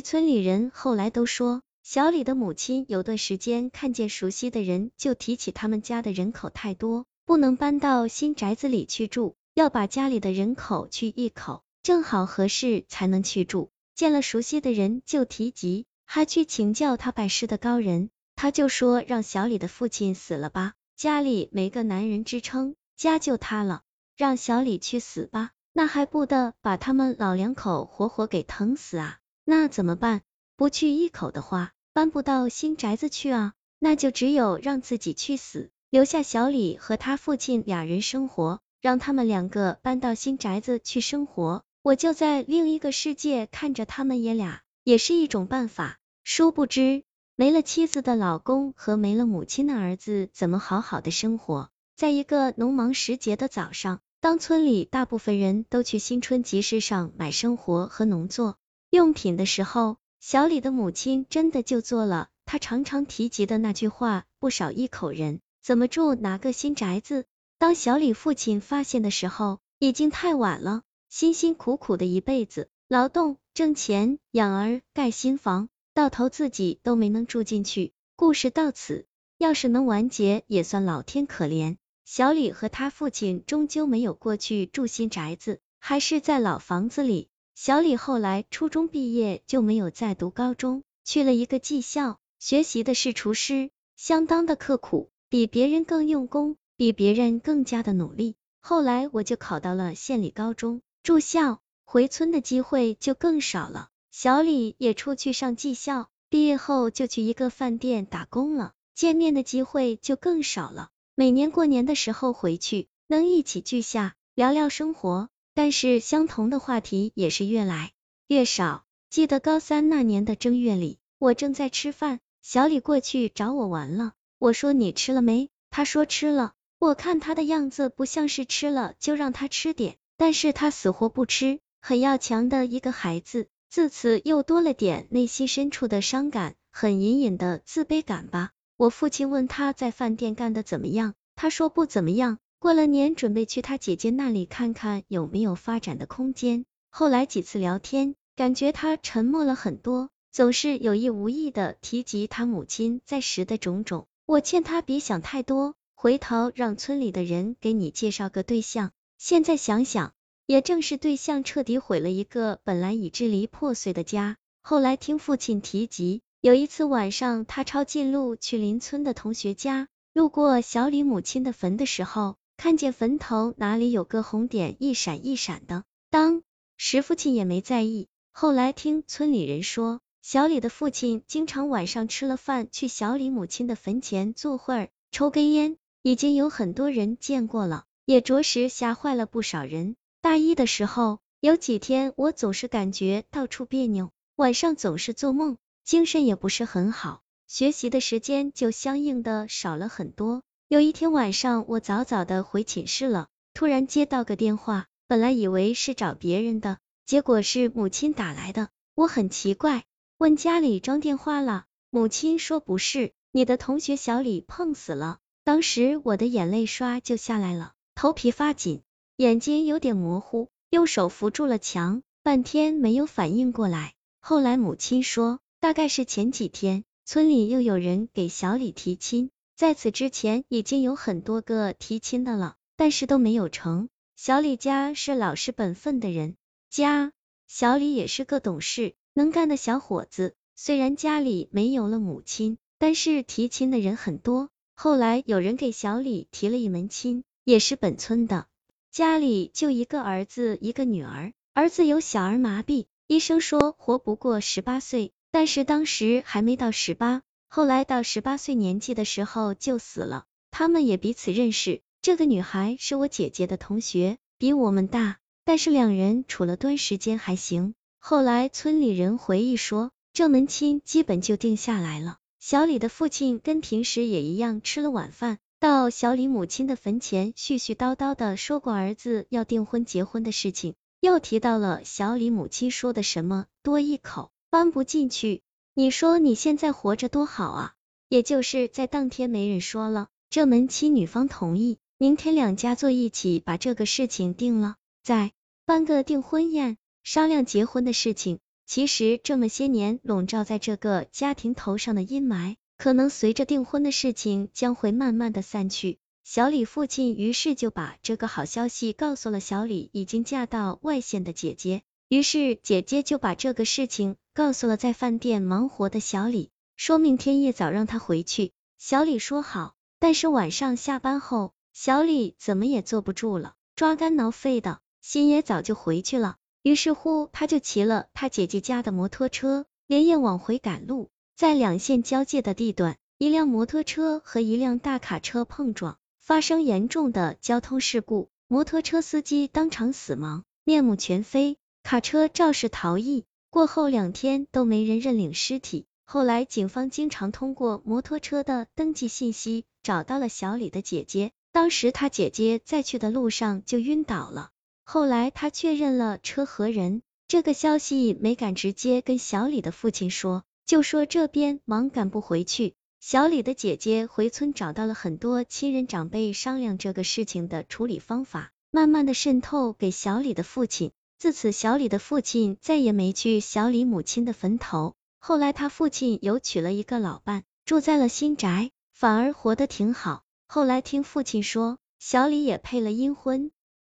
村里人后来都说，小李的母亲有段时间看见熟悉的人，就提起他们家的人口太多，不能搬到新宅子里去住，要把家里的人口去一口，正好合适才能去住。见了熟悉的人就提及，还去请教他拜师的高人，他就说让小李的父亲死了吧，家里没个男人支撑，家就塌了，让小李去死吧，那还不得把他们老两口活活给疼死啊？那怎么办？不去一口的话，搬不到新宅子去啊，那就只有让自己去死，留下小李和他父亲俩人生活，让他们两个搬到新宅子去生活，我就在另一个世界看着他们爷俩，也是一种办法。殊不知，没了妻子的老公和没了母亲的儿子，怎么好好的生活？在一个农忙时节的早上，当村里大部分人都去新春集市上买生活和农作。用品的时候，小李的母亲真的就做了他常常提及的那句话：不少一口人，怎么住哪个新宅子？当小李父亲发现的时候，已经太晚了。辛辛苦苦的一辈子，劳动挣钱养儿盖新房，到头自己都没能住进去。故事到此，要是能完结，也算老天可怜。小李和他父亲终究没有过去住新宅子，还是在老房子里。小李后来初中毕业就没有再读高中，去了一个技校，学习的是厨师，相当的刻苦，比别人更用功，比别人更加的努力。后来我就考到了县里高中，住校，回村的机会就更少了。小李也出去上技校，毕业后就去一个饭店打工了，见面的机会就更少了。每年过年的时候回去，能一起聚下，聊聊生活。但是相同的话题也是越来越少。记得高三那年的正月里，我正在吃饭，小李过去找我玩了。我说你吃了没？他说吃了。我看他的样子不像是吃了，就让他吃点，但是他死活不吃，很要强的一个孩子。自此又多了点内心深处的伤感，很隐隐的自卑感吧。我父亲问他在饭店干的怎么样，他说不怎么样。过了年，准备去他姐姐那里看看有没有发展的空间。后来几次聊天，感觉他沉默了很多，总是有意无意的提及他母亲在时的种种。我劝他别想太多，回头让村里的人给你介绍个对象。现在想想，也正是对象彻底毁了一个本来已支离破碎的家。后来听父亲提及，有一次晚上，他抄近路去邻村的同学家，路过小李母亲的坟的时候。看见坟头哪里有个红点一闪一闪的，当时父亲也没在意。后来听村里人说，小李的父亲经常晚上吃了饭去小李母亲的坟前坐会儿，抽根烟，已经有很多人见过了，也着实吓坏了不少人。大一的时候，有几天我总是感觉到处别扭，晚上总是做梦，精神也不是很好，学习的时间就相应的少了很多。有一天晚上，我早早的回寝室了，突然接到个电话，本来以为是找别人的，结果是母亲打来的。我很奇怪，问家里装电话了，母亲说不是，你的同学小李碰死了。当时我的眼泪刷就下来了，头皮发紧，眼睛有点模糊，用手扶住了墙，半天没有反应过来。后来母亲说，大概是前几天村里又有人给小李提亲。在此之前，已经有很多个提亲的了，但是都没有成。小李家是老实本分的人家，小李也是个懂事能干的小伙子。虽然家里没有了母亲，但是提亲的人很多。后来有人给小李提了一门亲，也是本村的，家里就一个儿子，一个女儿。儿子有小儿麻痹，医生说活不过十八岁，但是当时还没到十八。后来到十八岁年纪的时候就死了，他们也彼此认识。这个女孩是我姐姐的同学，比我们大，但是两人处了段时间还行。后来村里人回忆说，这门亲基本就定下来了。小李的父亲跟平时也一样，吃了晚饭，到小李母亲的坟前絮絮叨叨的说过儿子要订婚结婚的事情，又提到了小李母亲说的什么多一口搬不进去。你说你现在活着多好啊！也就是在当天没人说了，这门亲女方同意，明天两家坐一起把这个事情定了，再办个订婚宴，商量结婚的事情。其实这么些年笼罩在这个家庭头上的阴霾，可能随着订婚的事情将会慢慢的散去。小李父亲于是就把这个好消息告诉了小李已经嫁到外县的姐姐，于是姐姐就把这个事情告诉了在饭店忙活的小李，说明天一早让他回去。小李说好，但是晚上下班后，小李怎么也坐不住了，抓肝挠肺的，心也早就回去了。于是乎，他就骑了他姐姐家的摩托车，连夜往回赶路。在两县交界的地段，一辆摩托车和一辆大卡车碰撞，发生严重的交通事故，摩托车司机当场死亡，面目全非；卡车肇事逃逸，过后两天都没人认领尸体。后来，警方经常通过摩托车的登记信息找到了小李的姐姐，当时他姐姐在去的路上就晕倒了。后来他确认了车和人，这个消息没敢直接跟小李的父亲说，就说这边忙赶不回去。小李的姐姐回村找到了很多亲人长辈商量这个事情的处理方法，慢慢的渗透给小李的父亲。自此，小李的父亲再也没去小李母亲的坟头。后来他父亲又娶了一个老伴，住在了新宅，反而活得挺好。后来听父亲说，小李也配了阴婚。